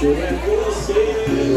Você.